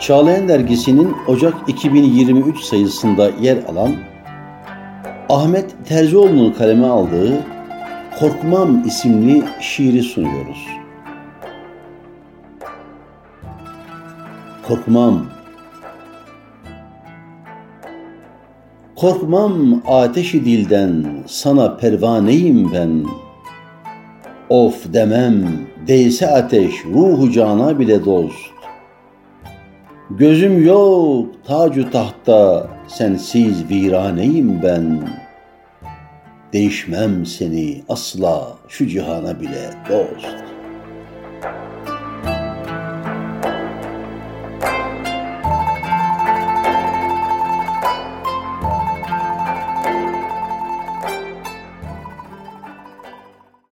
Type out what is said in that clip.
Çağlayan Dergisi'nin Ocak 2023 sayısında yer alan Ahmet Terzioğlu'nun kaleme aldığı Korkmam isimli şiiri sunuyoruz. Korkmam Korkmam ateşi dilden, sana pervaneyim ben. Of demem, değse ateş, ruhu cana bile dost. Gözüm yok tacu tahta, sensiz viraneyim ben. Değişmem seni asla şu cihana bile dost.